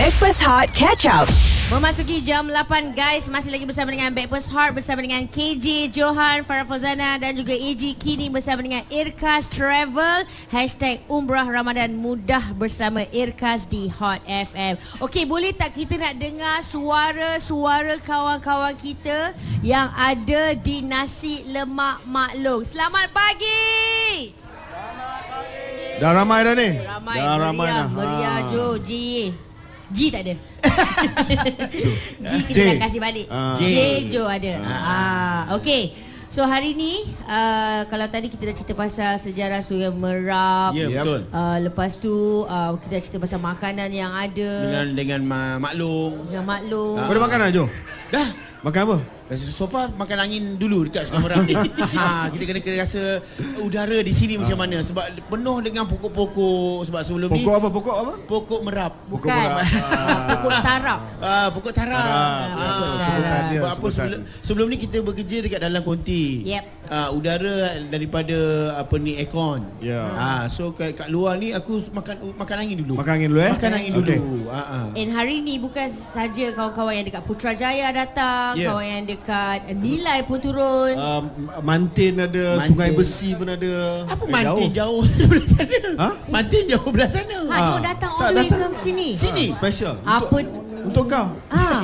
Backpass Hot Catch Up. Memasuki jam 8 guys Masih lagi bersama dengan Backpast Heart Bersama dengan KJ Johan Farah Fozana Dan juga AG Kini bersama dengan Irkas Travel Hashtag Umrah Ramadan Mudah bersama Irkas di Hot FM Okey boleh tak kita nak dengar Suara-suara kawan-kawan kita Yang ada di Nasi Lemak Maklum Selamat pagi Dah ramai dah ni. Ramai dah ramai meriah dah. Meriah Ha. Jo G G tak ada G kita J. dah kasih balik Ah. J Jo ada ah. Okay So hari ni uh, Kalau tadi kita dah cerita pasal Sejarah Sungai Merap Ya Yep. betul. uh, Lepas tu uh, Kita dah cerita pasal makanan yang ada Dengan dengan ma- maklum. Yang maklum Kau dah makan dah Jo? Dah. Makan apa? So far makan angin dulu dekat Sungai Merah ni. ha, kita kena kena rasa udara di sini macam mana sebab penuh dengan pokok-pokok sebab sebelum ni Pokok apa? Pokok apa? pokok merap. Bukan Pokok Ah, Pokok tarap Ah, pokok tarap. Tarap. Ah, Pokok sebutan tarap. dia, sebab apa sebelum, sebelum ni kita bekerja dekat dalam konti. Yep. Ah, udara daripada apa ni aircon. Ya. Ah, so kat, kat luar ni aku makan makan angin dulu. Makan angin dulu eh? Makan angin Okey. dulu. Ah, ah. And hari ni bukan saja kawan-kawan yang dekat Putrajaya datang, Yeah. kawan yang dekat Nilai pun turun. Um, Mantin ada, Mantin. Sungai Besi pun ada. Apa Eh, mantin jauh, belah sana? Ha? Mantin jauh belah sana. Ha, Ah. dia datang all the way ke sini. Sini. Special. Apa Untuk kau. Ah.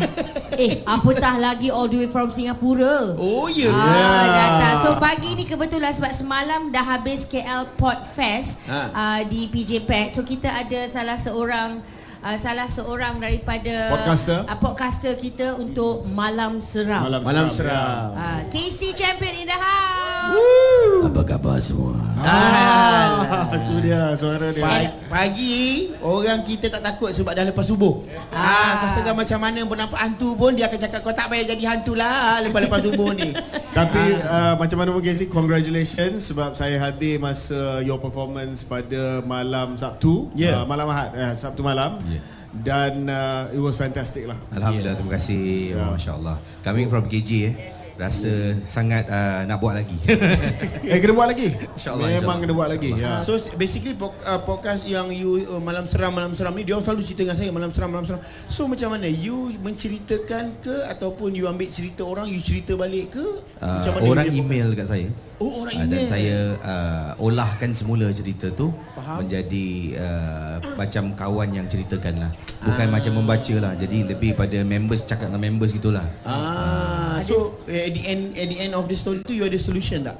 Eh, apatah lagi all the way from Singapura. Oh ya. Ah, Yeah. datang. So pagi ni kebetulan sebab semalam dah habis KL Port Fest Ha. uh, di PJ Pack. So kita ada salah seorang uh, salah seorang daripada Podcaster. uh, podcaster kita untuk Malam Seram. Malam seram. Uh, KC Champion in the house. Apa khabar semua? Ah, itu dia suara dia. Pagi, pagi orang kita tak takut sebab dah lepas subuh. Ah, kau setengah macam mana pun nampak hantu pun dia akan cakap kau tak payah jadi hantu lah lepas-lepas subuh ni. Tapi uh, macam mana pun Casey, congratulations sebab saya hadir masa your performance pada malam Sabtu, Yeah. uh, malam Ahad, eh, Sabtu malam. Yeah. Dan uh, it was fantastic lah. Alhamdulillah, terima kasih. Oh, Masya Allah. Coming from KJ eh. Rasa sangat uh, nak buat lagi. Eh kena buat lagi. InsyaAllah, Memang insyaAllah. kena buat lagi. Ya. So basically pok- uh, podcast yang you uh, malam seram malam seram ni dia orang selalu cerita dengan saya malam seram malam seram. So macam mana you menceritakan ke ataupun you ambil cerita orang you cerita balik ke? Uh, macam mana orang email kat saya. Oh orang Ah, email. Dan saya uh, olahkan semula cerita tu Faham. menjadi uh, macam kawan yang ceritakan lah. Bukan macam membaca lah. Jadi lebih pada members cakap dengan members gitulah. Ah, so eh, at the end at the end of the story tu you ada solution tak?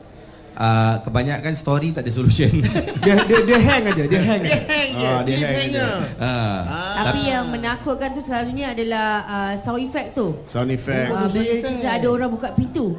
Uh, kebanyakan story tak ada solution. Dia dia dia hang aja, dia hang. Dia hang je, Ah, dia hang cliffhanger. je. uh, Tapi yang menakutkan tu selalunya adalah uh, sound effect tu. Sound effect. Uh, bila cerita ada orang buka pintu.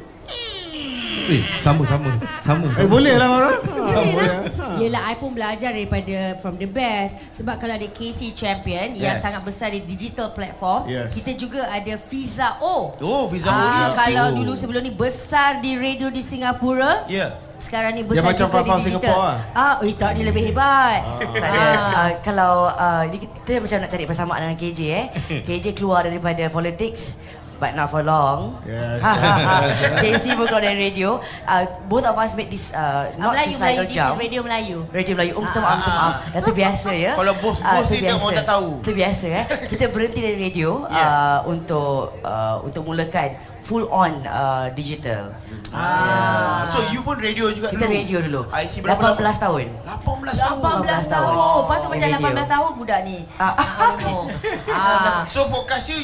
Eh, sama sama sama. Eh sama. boleh lah orang. Boleh lah. Yelah, I pun belajar daripada from the best. Sebab kalau ada KC Champion yang Yes. sangat besar di digital platform, Yes. kita juga ada Fiza O. Oh, Fiza O. Ah, O. kalau dulu sebelum ni besar di radio di Singapura, Ya. sekarang ni Dia besar macam juga di digital. Lah. Ah, eh, tak ni lebih hebat. Tak ada. Uh, kalau uh, kita macam nak cari persamaan dengan KJ eh. KJ keluar daripada politics but not for long. Yes. KC pun keluar dari radio. Uh, both of us made this uh, Ah, not Melayu, suicidal Melayu, di jump. radio Melayu. Radio Melayu. Oh, minta maaf, minta maaf. Itu biasa ya. Kalau bos- Ah, bos itu ni tak- orang tak tahu. Itu biasa eh. Kita berhenti dari radio uh, untuk uh, untuk mulakan full on uh, digital. Ah, so you pun radio juga Kita dulu. radio dulu. IC berapa 18 tahun. 18 tahun. 18 tahun. Oh, patut macam Radio. 18 tahun budak ni. Ah. Ah. So podcast you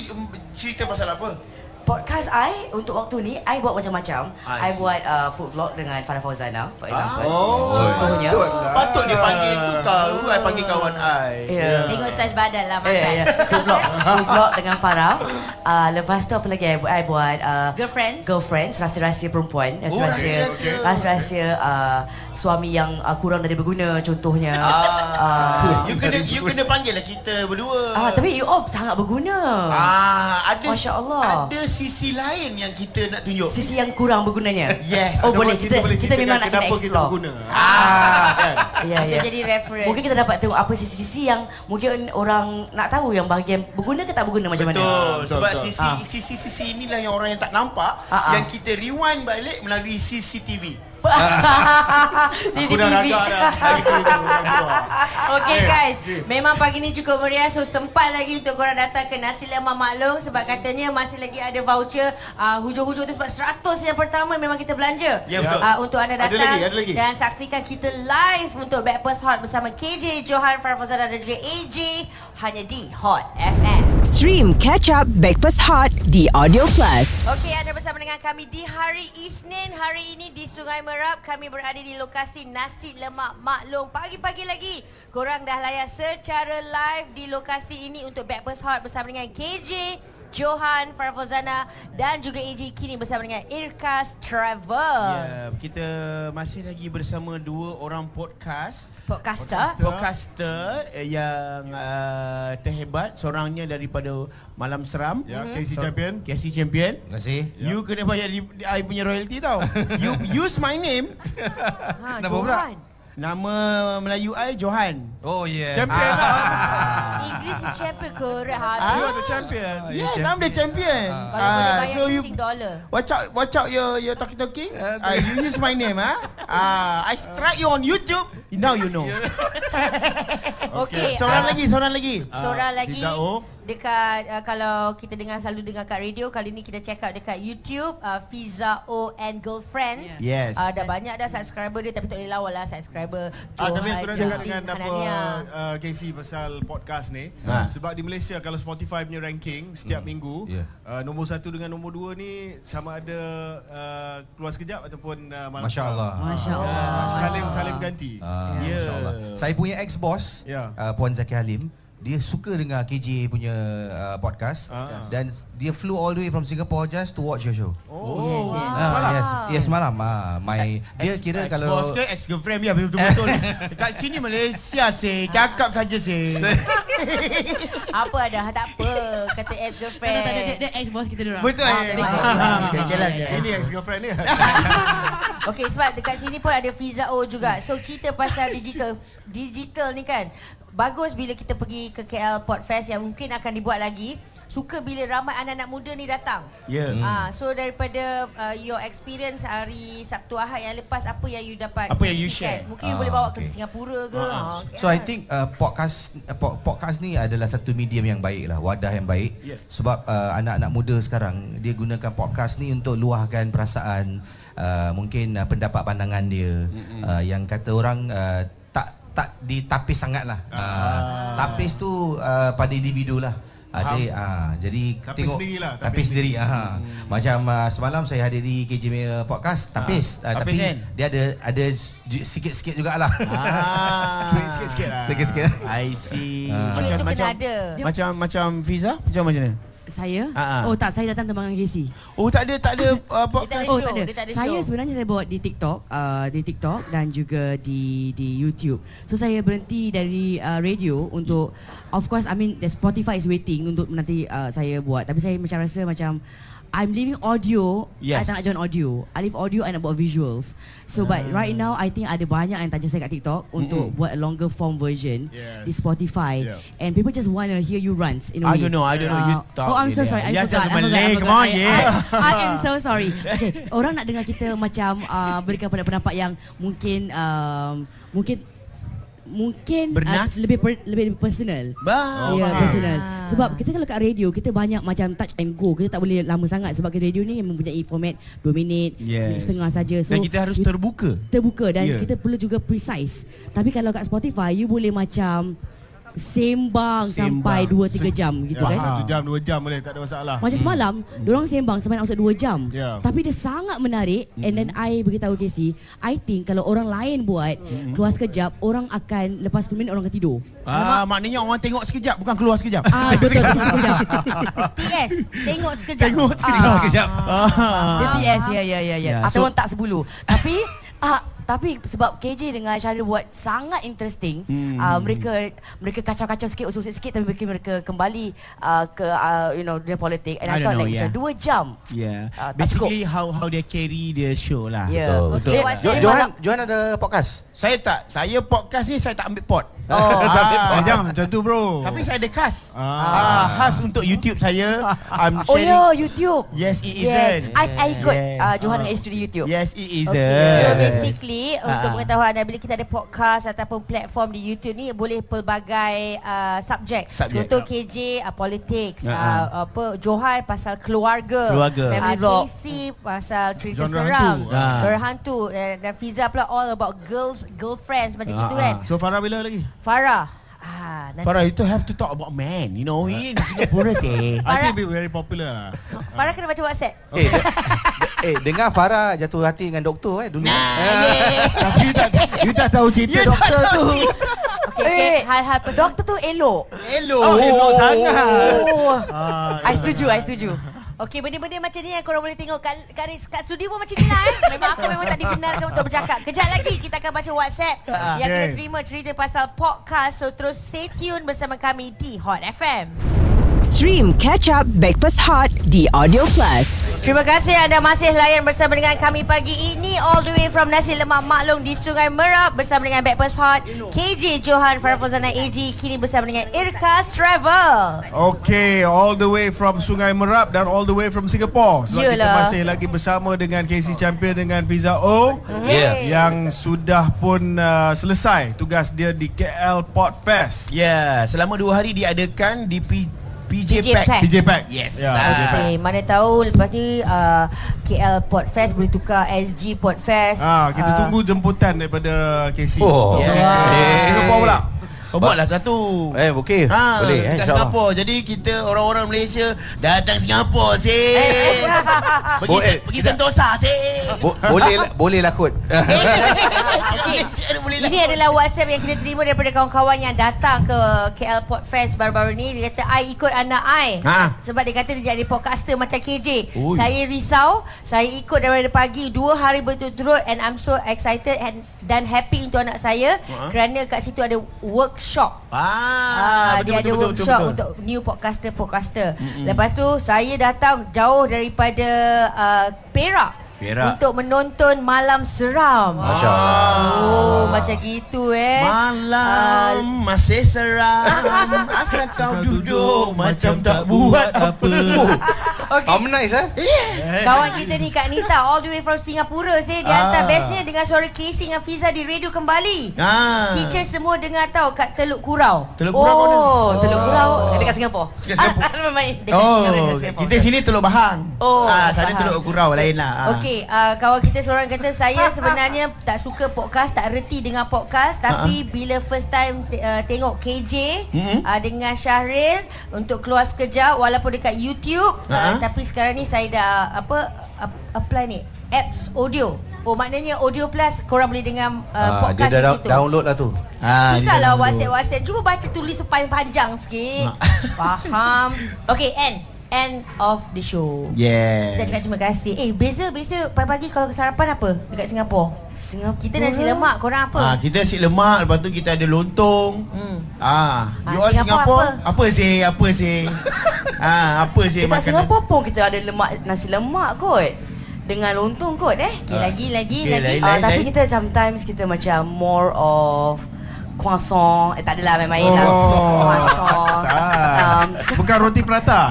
um, cerita pasal apa? Podcast I untuk waktu ni I buat macam-macam. I I, buat uh, food vlog dengan Farah Fauzana for example. Oh, Contohnya. patut lah. Patut dia panggil tu tahu, I panggil kawan I. Ya. Tengok saiz badan lah Ya, makan. ya. Food vlog, food vlog dengan Farah. Uh, lepas tu apa lagi I buat? I buat uh, Girlfriends? Girlfriends, rahsia-rahsia perempuan. Oh, Rahsia-rahsia, rahsia-rahsia. rahsia-rahsia uh, suami yang uh, kurang dari berguna contohnya. Ah, you kena you kena panggil lah kita berdua. Ah, tapi you all sangat berguna. Ah, ada Masya Allah. Ada sisi lain yang kita nak tunjuk. Sisi yang kurang bergunanya. Yes. Oh boleh kita, kita boleh kita, memang nak kena kenapa kita explore. berguna. Ah, ya Itu ya. jadi reference. Mungkin kita dapat tengok apa sisi-sisi yang mungkin orang nak tahu yang bahagian berguna ke tak berguna macam mana. Betul. Betul, Sebab betul. sisi sisi sisi inilah yang orang yang tak nampak Ah, ah. yang kita rewind balik melalui CCTV. Aku dah ragak dah. Keluar. Okay guys, memang pagi ni cukup meriah so sempat lagi untuk korang datang ke Nasi Lemak Maklong sebab katanya masih lagi ada voucher uh, hujung-hujung tu sebab 100 yang pertama memang kita belanja. Ya, betul. Uh, untuk anda Ada datang lagi, ada lagi. dan saksikan kita live untuk Backpast Hot bersama KJ, Johan, Farfazana dan juga AJ hanya di Hot FM. Stream Catch Up Backpass Hot di Audio Plus. Okey, anda bersama dengan kami di hari Isnin. Hari ini di Sungai Merap, kami berada di lokasi Nasi Lemak Maklong. Pagi-pagi lagi, korang dah layak secara live di lokasi ini untuk Backpast Hot bersama dengan KJ, Johan, Farfozana dan juga AJ kini bersama dengan Irkas Travel. Ya, kita masih lagi bersama dua orang podcast Podcaster. podcaster eh, yang uh, terhebat seorangnya daripada Malam Seram Ya, KC Champion. KC Champion Terima kasih. You kena bayar di, di, I punya royalty tau You use my name Ha, Nama pula? Nama Melayu I Johan Oh yes. Champion lah English is champion correct. Ah, You are the champion. Yes, I'm the champion Kalau boleh Ah, bayar So you dollar. Watch out, watch out your your talking talking. Uh, you use my name, ah. Ah, I strike you on YouTube. Now you know. Okey. Seorang ah, lagi, seorang lagi. Seorang lagi Fiza O. dekat uh, kalau kita dengar selalu dengar kat radio kali ni kita check out dekat YouTube uh, Fiza O and Girlfriends. Yes. Uh, dah banyak dah subscriber dia tapi tak boleh lawan lah subscriber Ah, tapi aku nak cakap dengan apa uh, Casey pasal podcast ni Ha. Sebab di Malaysia kalau Spotify punya ranking setiap minggu Ya. uh, Nombor satu dengan nombor dua ni sama ada uh, keluar sekejap ataupun uh, malam Masya Allah. Masya Allah. Uh, saling saling ganti Ah, Ya. Masya Allah. Saya punya ex-boss, Ya. uh, Puan Zaki Halim, dia suka dengar KJ punya uh, podcast Ah. dan dia flew all the way from Singapore just to watch your show. Oh, Yes, yes. Ah, Semalam. yes, yes semalam. Ah, my dia kira Ex-boss kalau ke ex-girlfriend dia betul-betul. Dekat sini Malaysia sih. Cakap saja sih. Apa ada tak apa kata ex girlfriend. Tak, tak, tak, dia ex-boss kita dulu. Betul. Ah. Okay, okay lah. Ini ex-girlfriend ni Okey sebab dekat sini pun ada Fiza O juga. So cerita pasal digital digital ni kan bagus bila kita pergi ke KL Podfest yang mungkin akan dibuat lagi. Suka bila ramai anak-anak muda ni datang. Ya. Ah, so daripada uh, your experience hari Sabtu Ahad yang lepas apa yang you dapat Apa yang you share? Mungkin you Ah, boleh bawa okay. ke Singapura ke. Ah, Ah, okay. So I think uh, podcast uh, po- podcast ni adalah satu medium yang baik lah, wadah yang baik. Yeah. Sebab uh, anak-anak muda sekarang dia gunakan podcast ni untuk luahkan perasaan, uh, mungkin uh, pendapat pandangan dia, uh, yang kata orang uh, tak ditapis sangat lah. Uh, tapis tu uh, pada individu lah. Ah, jadi, ah, jadi Tapis tengok sendirilah, tapis, tapis sendiri. Ah. Macam uh, semalam saya hadir di KJ punya podcast tapis, ah, tapis tapi kan? dia ada ada sikit-sikit jugalah. Ah. Cuit sikit-sikit lah Sikit-sikit. I see. Ah. Cuit tu kena ada. Macam macam Fiza, macam macam mana? Saya? Ah. Oh tak, saya datang teman dengan Casey. Oh tak ada tak ada uh, Dia tak podcast. Oh show, tak ada. dia tak ada saya show. sebenarnya saya buat di TikTok, uh, di TikTok dan juga di di YouTube. So saya berhenti dari uh, radio untuk of course I mean the Spotify is waiting untuk nanti uh, saya buat. Tapi saya macam rasa macam I'm leaving audio, Yes. I tak nak join audio. I leave audio, I nak buat visuals. So but right now I think ada banyak yang tanya saya kat TikTok untuk buat a longer form version Yes. di Spotify. Yeah. And people just want to hear you in a I way. don't know, I don't know. You Uh, talk oh, I'm so sorry. ah. I Yes, forgot. I I come on, I- yeah. I, I am so sorry. Okay, orang nak dengar kita macam uh, berikan pendapat yang mungkin um, mungkin mungkin Bernas? lebih per, lebih personal. Bah. Ya, faham. personal. Sebab kita kalau kat radio kita banyak macam touch and go. Kita tak boleh lama sangat sebab ke radio ni mempunyai format 2 minit, Yes. setengah saja. Dan kita harus terbuka. terbuka dan Ya. yeah. kita perlu juga precise. Tapi kalau kat Spotify you boleh macam sembang, Sembang. sampai 2 3 jam gitu ya, kan. Satu jam, dua jam boleh, tak ada masalah Macam semalam, hmm. orang sembang sampai nak masuk 2 jam. Ya. Tapi dia sangat menarik hmm. and then I beritahu Casey, I think kalau orang lain buat hmm. keluar sekejap, orang akan lepas 10 minit orang akan tidur. Ah, maknanya orang tengok sekejap bukan keluar sekejap. Ah betul betul sekejap. TS Tengok sekejap Tengok sekejap. Ah. sekejap. Dia TS ya ya ya ya. Ya, Atau so- tak sebulu. Tapi ah tapi sebab KJ dengan Syaril buat sangat interesting Hmm. hmm. uh, mereka mereka kacau-kacau sikit usul sikit tapi mereka, mereka kembali uh, ke uh, you know dunia politik and I I, don't thought know, like yeah. macam 2 jam Yeah. Ah, tak Basically how how they carry the show lah. Ya. Betul. WhatsApp Jo- dia Johan, Johan ada podcast? Saya tak, saya podcast ni saya tak ambil pot. Oh, Ah, ah, jangan macam tu bro. Tapi saya ada khas. Ah. Ah, khas untuk YouTube saya. I'm Oh ya, YouTube. Yes, it Yes. isn't. I, I ikut Yes. uh, Johan dengan isteri di YouTube. Yes, it isn't. So Yes. basically untuk Ah. pengetahuan anda bila kita ada podcast ataupun platform di YouTube ni boleh pelbagai uh, subjek. Subjek. Contoh KJ uh, politics, Ah, uh, apa Johan pasal keluarga. Keluarga. Family Uh, vlog. Casey pasal cerita Genre seram, hantu. Ah. berhantu dan, dan Fiza pula all about girls, girlfriends macam gitu kan. So Farah bila lagi? Farah. Ah, nanti Farah, you have to talk about man. You know, we in Singapore say. I think be very popular lah. Farah kena baca WhatsApp. Eh, de- eh dengar Farah jatuh hati dengan doktor eh dulu. Tapi you tak you tak tahu cerita doktor tu. Okay, okay. hal-hal personal. Doktor tu elok. Hello. Oh, elok sangat. Oh. Ah, I setuju, I setuju. Okey, benda-benda macam ni yang korang boleh tengok kat, kat, kat studio pun macam ni lah eh. Memang aku memang dibenarkan untuk bercakap. Kejap lagi kita akan baca WhatsApp yang kita Okay. terima cerita pasal podcast. So terus stay tune bersama kami di Hot FM. Stream Catch Up Backpass Hot di Audio Plus. Terima kasih anda masih layan bersama dengan kami pagi ini all the way from Nasi Lemak Maklong di Sungai Merap bersama dengan Backpass Hot, KJ Johan Farfuzana AG kini bersama dengan Irkas Travel. Okay, all the way from Sungai Merap dan all the way from Singapore. Sebab kita Yelah. masih lagi bersama dengan KC Champion dengan Fiza O Yeah. yang sudah pun uh, selesai tugas dia di KL Port Fest. Ya, yeah, selama dua hari diadakan di P, PJ, PJ Pack. Pack. PJ Pack. Yes. Ya, Ah. PJ Pack. Okay, mana tahu lepas ni uh, KL Port Fest boleh tukar SG Port Fest. Ah, kita Ah, tunggu jemputan daripada KC. Oh. Yeah. Yeah. Singapore pula. Kau buatlah satu. Eh okey. Ha, Boleh eh kat. Singapura. Jadi kita orang-orang Malaysia datang Singapura sih. pergi Bo- eh, pergi kita- Sentosa sih. Bo- boleh lah- boleh lah kot. Okay. Boleh lah. Ini adalah WhatsApp yang kita terima daripada kawan-kawan yang datang ke KL Port Fest baru-baru ni. Dia kata, I ikut anak I. Ha. Sebab dia kata dia jadi podcaster macam KJ. Ui. Saya risau. Saya ikut daripada pagi dua hari berturut-turut and I'm so excited and dan happy untuk anak saya Ha. kerana kat situ ada workshop. Ah, Ah, dia ada workshop untuk new podcaster-podcaster. Mm-hmm. Lepas tu saya datang jauh daripada uh, Perak. Perak. Untuk menonton Malam Seram. Masya Allah. Oh, macam gitu eh. Malam masih seram Asal kau duduk macam tak buat apa Okay. Harmonize eh? Kawan kita ni Kak Nita all the way from Singapura saya dia Ah. hantar bestnya dengan suara Casey dengan Fiza di radio kembali. Ah. Teacher semua dengar tahu kat Teluk Kurau. Teluk Kurau mana? Oh, Teluk Oh. Kurau dekat Singapura. Dekat Singapura. Ah, dekat Oh, dekat Singapura. kita sini Teluk Bahang. Oh, ah, sana. Teluk Kurau lain lah. Ah. Okey, uh, kawan kita seorang kata saya sebenarnya tak suka podcast, tak reti dengan podcast tapi bila first time t- uh, tengok KJ Mhm. uh, dengan Syahril untuk keluar sekejap walaupun dekat YouTube uh, Ha-ha. tapi sekarang ni saya dah apa ap- apply ni apps audio. Oh maknanya Audio Plus korang boleh dengar uh, Ah, dia podcast dah di situ. download lah tu. Ah, Susah dia lah download. WhatsApp WhatsApp Cuba baca tulis panjang-panjang sikit Faham Okay end End of the show Yes. Kita cakap terima kasih Eh beza beza Pagi-pagi kalau sarapan apa Dekat Singapura Singapura. Kita nasi lemak Korang apa Ah, kita si lemak, lepas tu kita ada lontong. Hmm. Ah, Ah, you all Singapura Singapore? Apa sih? Apa sih? ah, apa sih Dekat makanan? Singapura pun kita ada lemak nasi lemak kot. Dengan lontong kot eh. Okay lagi lagi Okay, lagi lain, Ah, lain, tapi lain. kita sometimes kita macam more of croissant. Eh tak adalah main-main lah. Oh. Croissant. Tak. Um, Bukan roti prata.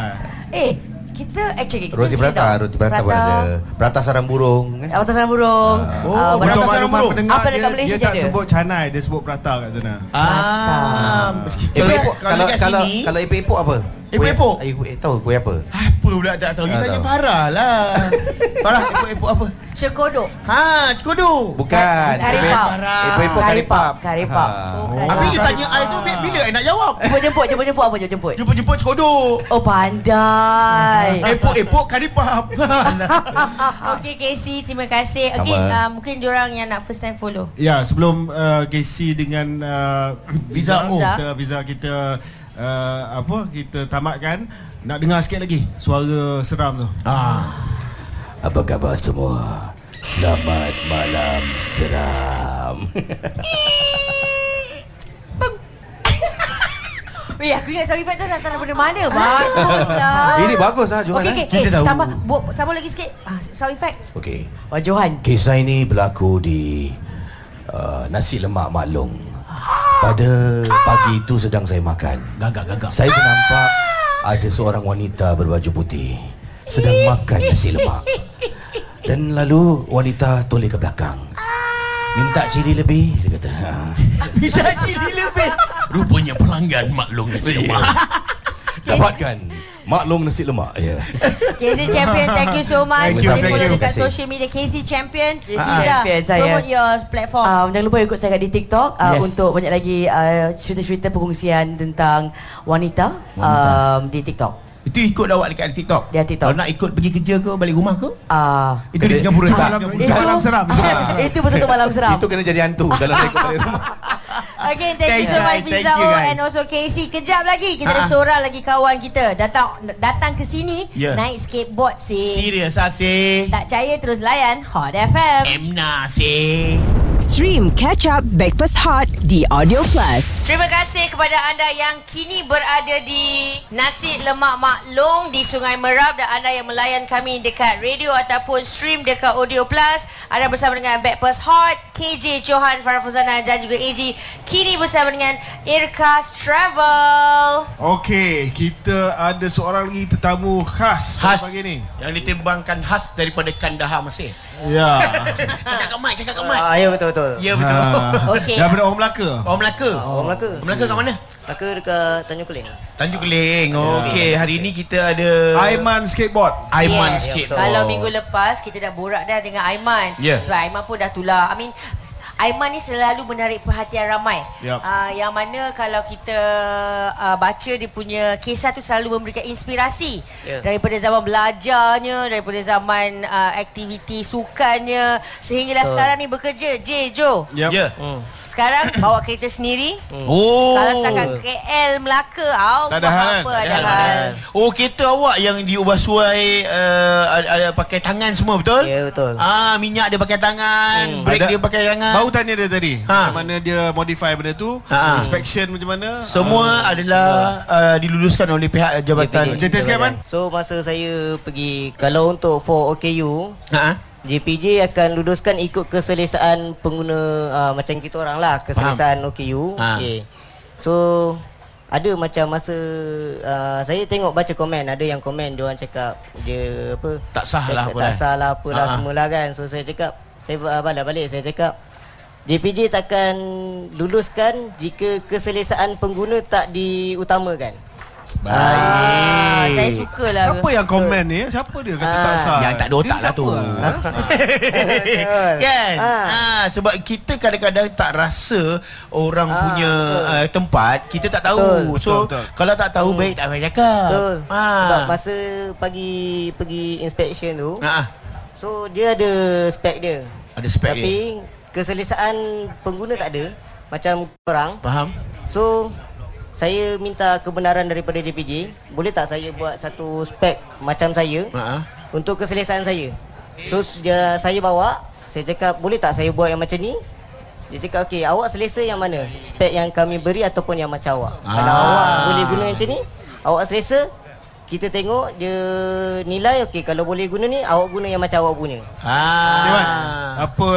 Eh, kita actually kita Roti prata, tau. roti prata pun ada. Prata sarang burung kan. Atas sarang burung. Oh, Ah, betul. Untuk barang- maklumat burung. pendengar Apa dekat dia, Malaysia dia tak ada? sebut canai, dia sebut prata kat sana. Ah, kalau, Epok-epok kalau, kalau kalau sini, kalau epok-epok apa? Epok-epok? Kuih- kuih- tahu kuih apa? apa pula tak tahu. You Tak tanya. Farah lah. Farah, epok-epok apa? Cekodok Ha, cikodo. Bukan. Karipap. Epok-epok karipap. Karipap. Oh, Ha. karipap. Habis you tanya I tu bila bila I nak jawab? Jemput jemput jemput jemput apa jemput? Jemput-jemput cikodo. Oh pandai. Epok-epok karipap. Okay Casey Terima kasih Okay Sama. uh, mungkin diorang yang nak first time follow Ya, sebelum uh, Casey dengan uh, visa Visa. kita visa kita uh, apa kita tamatkan nak dengar sikit lagi suara seram tu. ah. Apa khabar semua? Selamat malam seram. Eh aku ingat sound effect tu datang daripada mana Bagus lah Ini bagus lah Johan. Okay, eh? okay, Kita eh, tahu. tambah, sambung lagi sikit ah, Sound effect Okey. Wah Johan. Kisah ini berlaku di uh, Nasi Lemak Maklong. Pada pagi itu sedang saya makan Gagak gagak. Saya ternampak ada seorang wanita berbaju putih Sedang makan nasi lemak Dan lalu wanita toleh ke belakang Minta cili lebih Dia kata ha. Minta cili lebih. Rupanya pelanggan maklum nasi lemak. Dapatkan maklum nasi lemak ya. KC Champion, thank you so much. Thank you, Boleh follow you. dekat Terima kasih. social media KC Champion. KC Siza, Champion saya. promote your platform. Um, jangan lupa ikut saya kat di TikTok uh, Yes. untuk banyak lagi uh, cerita-cerita perkongsian tentang wanita, um, di TikTok. Itu ikut awak dekat TikTok. Dia TikTok. Kalau nak ikut pergi kerja ke balik rumah ke? Uh, Itu di Singapura tak? Itu malam seram. itu betul-betul malam seram. Itu kena jadi hantu Kalau saya ikut balik rumah Again, thank, Thank you so much guys. and also KC. Kejap lagi kita ada Ah. seorang lagi kawan kita datang datang ke sini Ya. naik skateboard sih. Serius asih. Tak percaya terus layan Hot FM. Emna asih. Stream Catch Up Backpass Hot di Audio Plus. Terima kasih kepada anda yang kini berada di Nasi Lemak Maklong di Sungai Merab dan anda yang melayan kami dekat radio ataupun stream dekat Audio Plus. Anda bersama dengan Backpass Hot, KJ Johan Farah Fuzana dan juga AG. Kini bersama dengan Irkas Travel. Okey, kita ada seorang lagi tetamu khas Khas pagi ni. Yang diterbangkan khas daripada Kandahar Mesir. Ya. Cakap kat mic, cakap kat mic. Ah, ya betul betul. Ya betul. Okey. Daripada orang Melaka. Orang Melaka. Orang Melaka. Orang Melaka kat mana? Melaka dekat Tanjung Keling. Tanjung Keling. Okey, hari ini kita ada Aiman Skateboard. Aiman Yes. sikit. betul. Kalau minggu lepas kita dah borak dah dengan Aiman. Ya. Sebab Aiman pun dah tular. I mean Aiman ni selalu menarik perhatian ramai. Yup. Uh, yang mana kalau kita uh, baca dia punya kisah tu selalu memberikan inspirasi. Ya. Daripada zaman belajarnya, daripada zaman uh, aktiviti sukannya sehinggalah Betul. sekarang ni bekerja. J Jo. Yep. Ya. Hmm. Sekarang bawa kereta sendiri. Oh. Kalau setakat KL Melaka, oh, Tak ada hal, kan? apa Tak ada hal. Oh, kereta awak yang diubah suai uh, ada, ada pakai tangan semua betul? Ya betul. Ah, minyak dia pakai tangan, Hmm. brake Ada- dia pakai tangan. Baru tanya dia tadi Ha. Macam mana dia modify benda tu Ha. Inspection macam mana Semua adalah uh, diluluskan oleh pihak jabatan. Cerita sikit, Man. So masa saya pergi kalau untuk for OKU Ha. JPJ akan luluskan ikut keselesaan pengguna uh, macam kita orang lah keselesaan OKU. Ha. Okey. So ada macam masa uh, saya tengok baca komen ada yang komen dia orang cakap dia apa Tak sah lah apa tak kan? sah lah apalah Ha. semualah kan. So saya cakap saya ba- balik balik saya cakap JPJ takkan luluskan jika keselesaan pengguna tak diutamakan. Ah, saya sukalah. Siapa yang komen ni Siapa dia kata Ah. tak sah Yang tak ada otak Dia lah tu. kan? Ah. Ah. sebab kita kadang-kadang tak rasa orang Ah, punya betul. uh, tempat, kita tak tahu. Betul, so betul, betul. kalau tak tahu baik tak payah cakap. Betul. Ah. Sebab masa pagi pergi inspection tu, Ah, ah. so dia ada spek dia. Ada spek Tapi dia. keselesaan pengguna tak ada. Macam orang. Faham? So saya minta kebenaran daripada JPJ, boleh tak saya buat satu spek macam saya ah. untuk keselesaan saya. So dia saya bawa, saya cakap boleh tak saya buat yang macam ni? Dia cakap okey, awak selesa yang mana? Spek yang kami beri ataupun yang macam awak. Ah. Kalau awak boleh guna macam ni, awak selesa, kita tengok dia nilai okey kalau boleh guna ni awak guna yang macam awak punya. Ah. Apa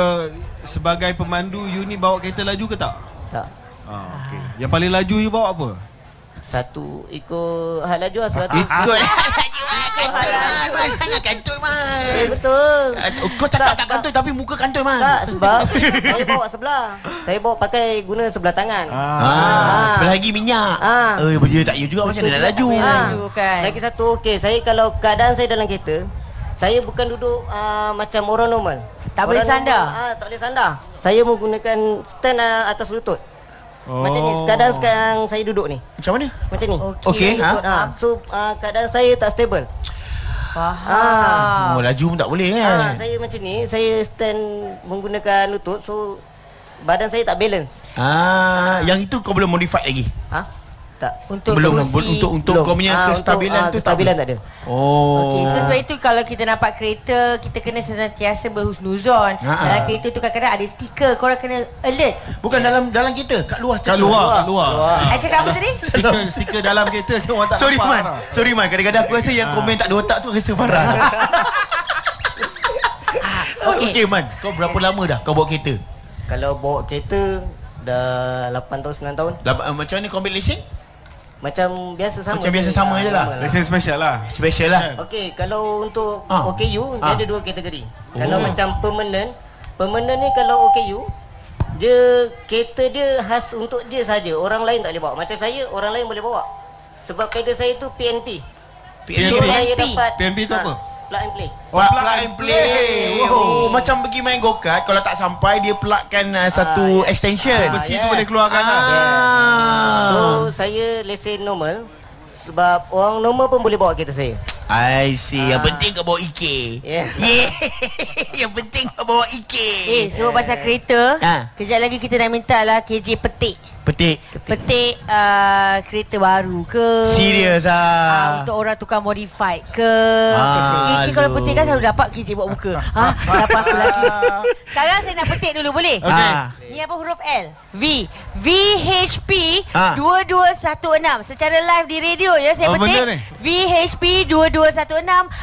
Sebagai pemandu You ni bawa kereta laju ke tak? Tak. Ah, okay. Yang paling laju you bawa apa? Satu ikut had laju lah seratus. Ikut. Sangat kantoi man. Eh betul. Ah, Kau cakap tak kantoi tapi muka kantoi man. Tak sebab saya bawa sebelah. Saya bawa pakai guna sebelah tangan. Ah, sebelah lagi minyak. Ah. Eh, dia tak ya juga macam mana nak laju. Ah, laju kan. Lagi satu okey, saya kalau keadaan saya dalam kereta, saya bukan duduk uh, macam orang normal. Tak orang boleh sandar? Normal, ah, tak boleh sandar. Saya menggunakan stand uh, atas lutut. Oh. Macam ni keadaan sekarang saya duduk ni. Macam mana? Macam ni. Okey. Okey, ha? Ah. So uh, keadaan saya tak stable. Faham. Oh, laju pun tak boleh Ah, kan? saya macam ni, saya stand menggunakan lutut so badan saya tak balance. Ah, yang itu kau belum modify lagi. Ha? Tak. Untuk belum kerusi. untuk untuk Belum. kau punya Ah, kestabilan untuk, ah, tu kestabilan tak ada. Oh. Okey, so sebab itu kalau kita nampak kereta, kita kena senantiasa berhusnuzon. Ha-ha. Dalam kereta tu kadang-kadang ada stiker, korang kena alert. Bukan dalam dalam kita, kat luar. Kat luar, kat luar. I cakap apa tadi? Stiker, stiker dalam kereta ke orang tak Sorry Man lah. Sorry Man Kadang-kadang aku rasa yang komen tak ada otak tu Rasa Farah Okey. Okay Man Kau berapa lama dah kau bawa kereta? Kalau bawa kereta Dah 8 tahun 9 tahun. Lap, uh, macam ni combat lesen? Macam biasa sama. Macam biasa sama je lah. Lesen special lah. Special lah. Okey, kalau untuk Ah. OKU Ah. dia ada dua kategori. Kalau macam permanent, permanent ni kalau OKU dia kereta dia khas untuk dia saja. Orang lain tak boleh bawa. Macam saya, orang lain boleh bawa. Sebab kereta saya tu PNP. PNP. So, saya dapat PNP tu ah, apa? Plug and play. Oh, plug and play. Oh, macam pergi main go-kart kalau tak sampai dia plugkan uh, satu Ah, extension. Ah, Besi tu yes. boleh keluarkan lah. Ah. So saya lesen normal sebab orang normal pun boleh bawa kereta saya. I see. Yang penting kau bawa IK. Yeah. Yeah. Yang penting kau bawa IK. Eh, sebab pasal kereta, Ha. kejap lagi kita nak minta lah KJ petik. Petik. Petik uh, kereta baru ke? Serius Ah, ah. untuk orang tukar modified ke Ah, KJ kalau petik kan selalu dapat KJ buat muka ha? Dapat aku lagi Sekarang saya nak petik dulu boleh? Okey. Ni apa huruf L? V VHP Ah. 2216 Secara live di radio ya saya Apa petik? VHP 2216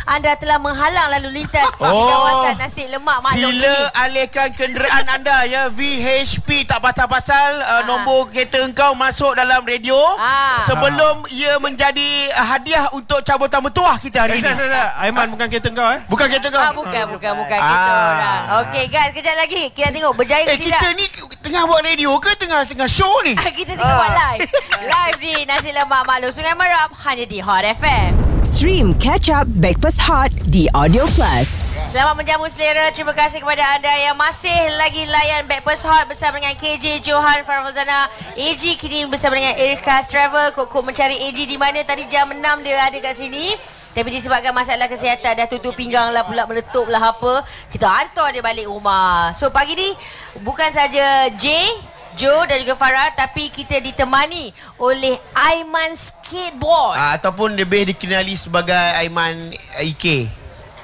Anda telah menghalang lalu lintas Di Oh. kawasan nasi lemak maklum Sila alihkan kenderaan anda ya VHP tak pasal-pasal uh, nombor kereta engkau masuk dalam radio Ah. sebelum ia menjadi hadiah untuk cabutan bertuah kita hari Eh, ini. Sat, Sat, Sat. Aiman bukan kereta kau eh? Bukan kereta kau. Ah, bukan, bukan, bukan kita Ah. orang. Okey, guys, kejap lagi. Kita tengok berjaya Eh ke tidak. kita ni tengah buat radio ke tengah tengah show ni? Ah, kita tengok buat live. Live di Nasi Lemak Malu Sungai Merap hanya di Hot FM. Stream Catch Up Backpass Hot di Audio Plus. Selamat menjamu selera. Terima kasih kepada anda yang masih lagi layan Backpass Hot bersama dengan KJ Johan Farfazana AG kini bersama dengan Aircast Travel. Kok-kok mencari AG di mana tadi jam 6 dia ada kat sini. Tapi disebabkan masalah kesihatan dah tutup pinggang lah pula meletup lah apa. Kita hantar dia balik rumah. So pagi ni bukan saja J Joe dan juga Farah tapi kita ditemani oleh Aiman Skateboard. Ah, ataupun lebih dikenali sebagai Aiman IK.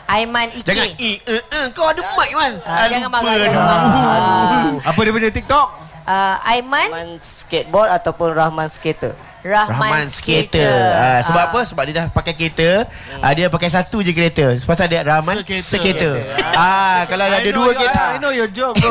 Aiman Ike. Jangan i e e kau ada mic man. Ah, jangan marah, dah. jangan marah. Apa dia punya TikTok? Uh, Aiman Rahman skateboard ataupun Rahman skater. Rahman, Rahman Skater. Skater. Ah, sebab Ah. apa? Sebab dia dah pakai kereta. Ah, dia pakai satu je kereta. Pasal dia Rahman Skater. Skater. Ah, kalau ada dua kereta. I know your job bro.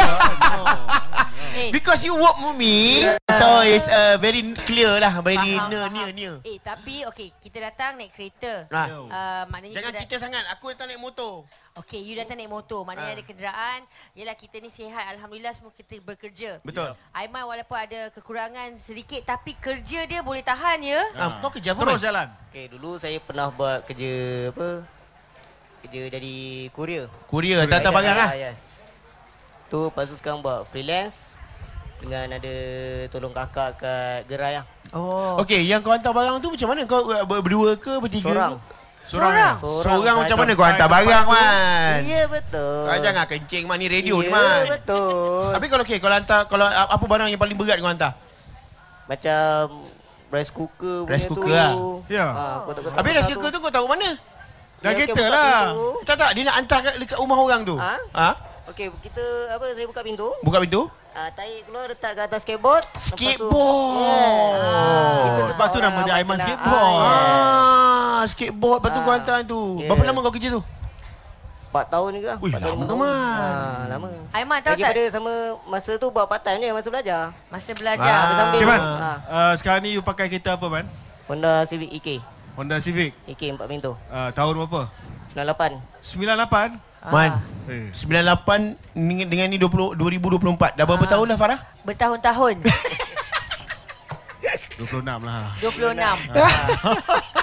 Eh, Because you work with me So it's uh, very clear lah Very faham, near faham. near near Eh tapi okey kita datang naik kereta. Ah. Uh, maknanya Jangan kita, kita sangat Aku datang naik motor Okey you datang naik motor. Maknanya Ah. ada kenderaan. Yalah kita ni sihat alhamdulillah semua kita bekerja. Betul Aiman walaupun ada kekurangan sedikit tapi kerja dia boleh tahan ya. ah. Kau kerja apa Terus jalan. Okey, dulu saya pernah buat kerja apa? Kerja jadi kurier. Kurier Hantar-hantar barang lah Ah, Yes. Tu lepas tu sekarang buat freelance dengan ada tolong kakak kat gerai lah. Oh. Okey yang kau hantar barang tu macam mana Kau uh, ber- berdua ke Bertiga Seorang. ke? Seorang Seorang, Seorang macam mana kau hantar barang man Ya betul. Ah, Jangan kencing man Ni radio ni Ya man betul. Tapi kalau okay, kalau hantar kalau a- apa barang yang paling berat kau hantar? Macam rice cooker Rice punya cooker tu. lah. Ya. Ah, kotak-kotak Habis satu. cooker tu kau tahu mana? Dah Dia kereta lah. pintu. Tak tak dia nak hantar kat, dekat rumah orang tu. Ha? Ha? Okey, kita apa saya buka pintu. Buka pintu. Ah, tarik keluar letak kat atas skateboard. Lepas tu- Skateboard. Yeah. Kita Lepas tu nama dia awak Aiman kena- Skateboard. Ah, yeah. Ah, skateboard lepas tu Ah. kau hantar tu. Yeah. Berapa lama kau kerja tu? 4 tahun juga. Ui, Empat tahun, lama tahun. Man. Ah, lama. Aiman tahu Lagi tak pada sama masa tu buat part time je masa belajar. masa belajar Ah. Sambil- Okay man. Ah. Uh, sekarang ni you pakai kereta apa man? Honda Civic EK. Honda Civic. EK 4 pintu. Uh, tahun berapa? 98. 98. Man. Eh. 98 dengan dengan ni 20 2024. Dah berapa tahun dah Farah? bertahun-tahun 26 lah. 26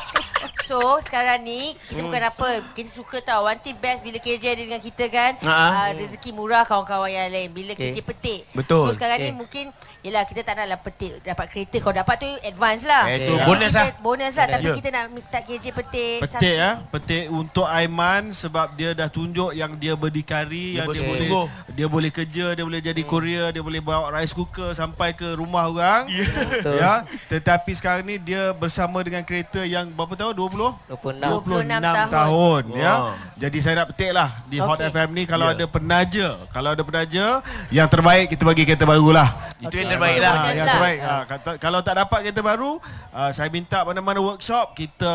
So sekarang ni Kita Hmm. bukan apa Kita suka tahu One thing best Bila KJ ada dengan kita kan Ha. uh, Rezeki murah kawan-kawan yang lain Bila Okay. KJ petik Betul. So sekarang ni Okay. mungkin Yelah kita tak naklah petik Dapat kereta Kau dapat tu advance lah Eh, tu Tapi bonus kita, lah. Bonus lah Tapi Ya. kita nak minta KJ petik Petik ya, petik untuk Aiman sebab dia dah tunjuk yang dia berdikari, Dia yang dia boleh dia boleh kerja, dia boleh jadi courier, dia boleh bawa rice cooker sampai ke rumah orang. Betul. Ya, tetapi sekarang ni dia bersama dengan kereta yang berapa tahun? 20 26 26 tahun, tahun. ya. Wow. Jadi saya nak petik lah di Hot Okey. FM ni kalau Ya. ada penaja, kalau ada penaja yang terbaik kita bagi kereta baru lah. Itu yang terbaik lah. Ah, Bonus yang lah. terbaik. Ah, kata, kalau tak dapat kereta baru, ah, saya minta mana-mana workshop kita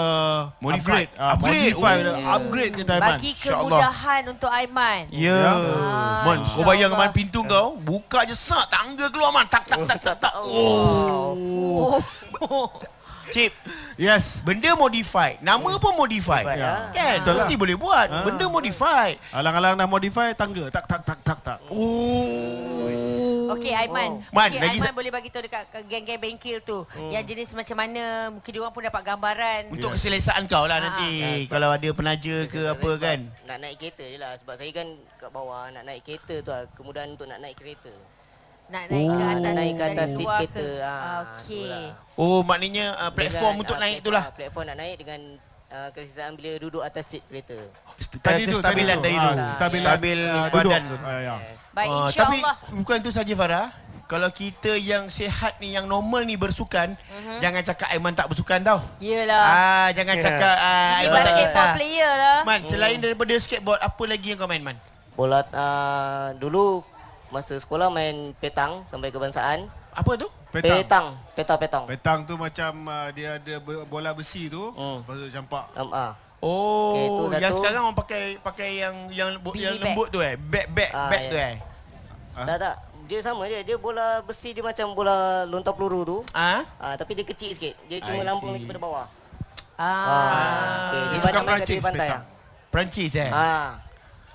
Modify. upgrade, ah, Upgrade. modify, Oh. upgrade kereta Aiman. Bagi kemudahan untuk Aiman. Ya. Ya. Man, kau bayang man pintu kau, buka je sak tangga keluar man. Tak tak tak tak tak. Oh. Cip, Yes. benda modified. Nama pun modified. Modified, Ya. ah. Kan? Betul lah. Mesti boleh buat. Ah. Benda modified. Alang-alang dah modify tangga. Tak tak tak tak tak. Oh. Okey Aiman. Oh. Man, Okey lagi Aiman sa- boleh bagi tahu dekat geng-geng bengkel tu yang jenis macam mana mungkin dia orang pun dapat gambaran. Untuk keselesaan kau lah Ah. nanti. Kalau ada penaja ke apa kan. Nak naik kereta je lah Sebab saya kan kat bawah Nak naik kereta tu lah Kemudahan untuk nak naik kereta Nak naik ke Ah, atas naik ke atas seat kereta ke? Ah, Okey. itulah. Oh, maknanya uh, platform Dengan, untuk ah, naik tu platform- lah. ah, Platform nak naik dengan uh, Kesesaan bila duduk atas seat kereta Tadi tu, tadi tadi tu. tu. Ah, stabil- stabil ah, badan duduk. tu. Ah, ya. Baik Ah, tapi insya-Allah. bukan tu saja Farah. Kalau kita yang sihat ni yang normal ni bersukan, Mhm. jangan cakap Aiman tak bersukan tau. Yalah. Ah, jangan Ya. cakap ah, Aiman tak kisah. player lah. Man, selain daripada skateboard, apa lagi yang kau main, Man? Bola uh, Dulu Masa sekolah main petang Sampai kebangsaan Apa tu? Petang. Petang Petang petang Petang tu macam uh, dia ada bola besi tu, Hmm. lepas tu campak. um, ah. Oh, Okey, tu yang satu. sekarang orang pakai pakai yang yang Billy yang bag. lembut tu eh. Bag bag Ah, bag ya. tu eh. Ah. Tak tak Dia sama je Dia bola besi Dia macam bola lontar peluru tu Ah? ah, Tapi dia kecil sikit Dia I cuma lambung see. lagi pada bawah Ah. ah. Okay, Dia dia suka banyak main kat Perancis, tepi pantai petang. Perancis eh. Ah.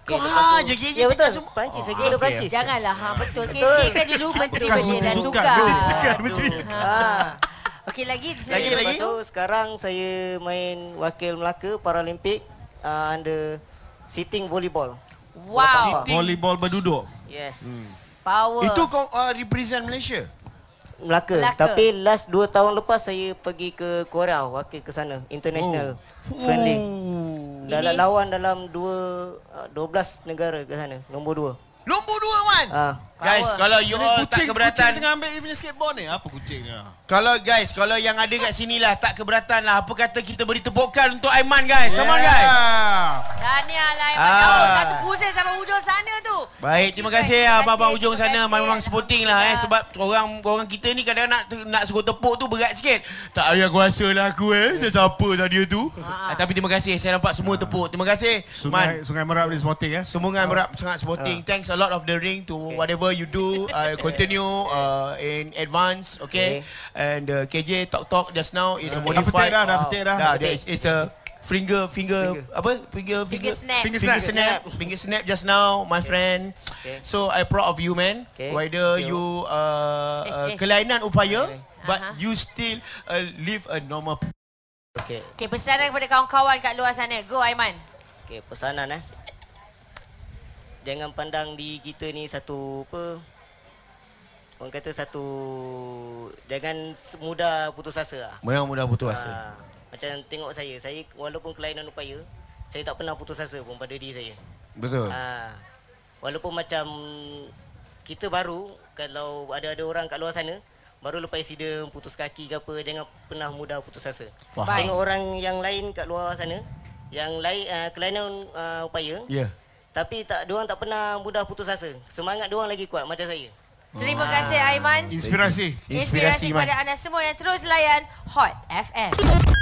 Kau ha je KJ Ya betul semua. Perancis Saya Oh, kira. Perancis Janganlah ha betul. KJ kan dulu menteri belia dan Sukan, betul. Sukan, betul. ah. Okey lagi Lagi, lagi? tu sekarang saya main wakil Melaka Paralimpik uh, under sitting volleyball. Wow. Volleyball berduduk. Yes. Hmm. Power. Itu kau uh, represent Malaysia. Melaka. Melaka. Tapi last 2 tahun lepas saya pergi ke Korea wakil ke sana international friendly dalam lawan dalam 2 12 ah, negara ke sana. Nombor 2 nombor Man. Ha. Ah. Guys, Power. kalau you all kucing, tak keberatan. Kucing tengah ambil punya skateboard ni. Apa kucing ni? Kalau guys, kalau yang ada kat sini lah tak keberatan lah. Apa kata kita beri tepukan untuk Aiman guys. Come on guys. Tahniah lah Aiman. Ah. Kau pusing sama ujung sana tu. Baik, terima kasih ya abang-abang ujung sana. Memang supporting lah eh. Sebab orang orang kita ni kadang nak nak suruh tepuk tu berat sikit. Tak payah kuasa lah aku eh. Dia siapa lah dia tu. Ah. ah. Tapi terima kasih. Saya nampak semua tepuk. Terima kasih. Sungai, Man. Sungai Merap ni supporting eh. Sungai Merap sangat supporting. Thanks a lot of the ring to whatever you do. Uh, continue uh, in advance, okay? And uh, KJ Talk Talk just now is a Dah modified. petik dah, dah petik dah. Dah, there is it's a finger finger apa finger Finger snap. Finger finger snap. snap finger snap just now my friend Okay. so I proud of you man Okay. whether Thank you. uh, Eh, uh, eh. kelainan upaya Okay. but Aha. you still uh, live a normal Okey. Okey, pesanan kepada kawan-kawan kat luar sana. Go Aiman. Okey, pesanan eh. Jangan pandang di kita ni satu apa Orang kata satu Jangan mudah putus asa lah. memang mudah putus asa Ah, macam tengok saya, saya walaupun kelainan upaya, saya tak pernah putus asa pun pada diri saya. betul Ha, walaupun macam kita baru, kalau ada ada orang kat luar sana, baru lepas accident, putus kaki ke apa, jangan pernah mudah putus asa. Faham. Tengok orang yang lain kat luar sana, yang lain uh, kelainan uh, upaya, ya yeah. Tapi tak diorang tak pernah mudah putus asa. Semangat diorang lagi kuat macam saya. Terima kasih Aiman. Inspirasi. Inspirasi Man. kepada anda semua yang terus layan Hot FM.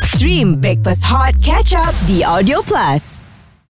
Stream Breakfast Hot Catch Up di Audio Plus.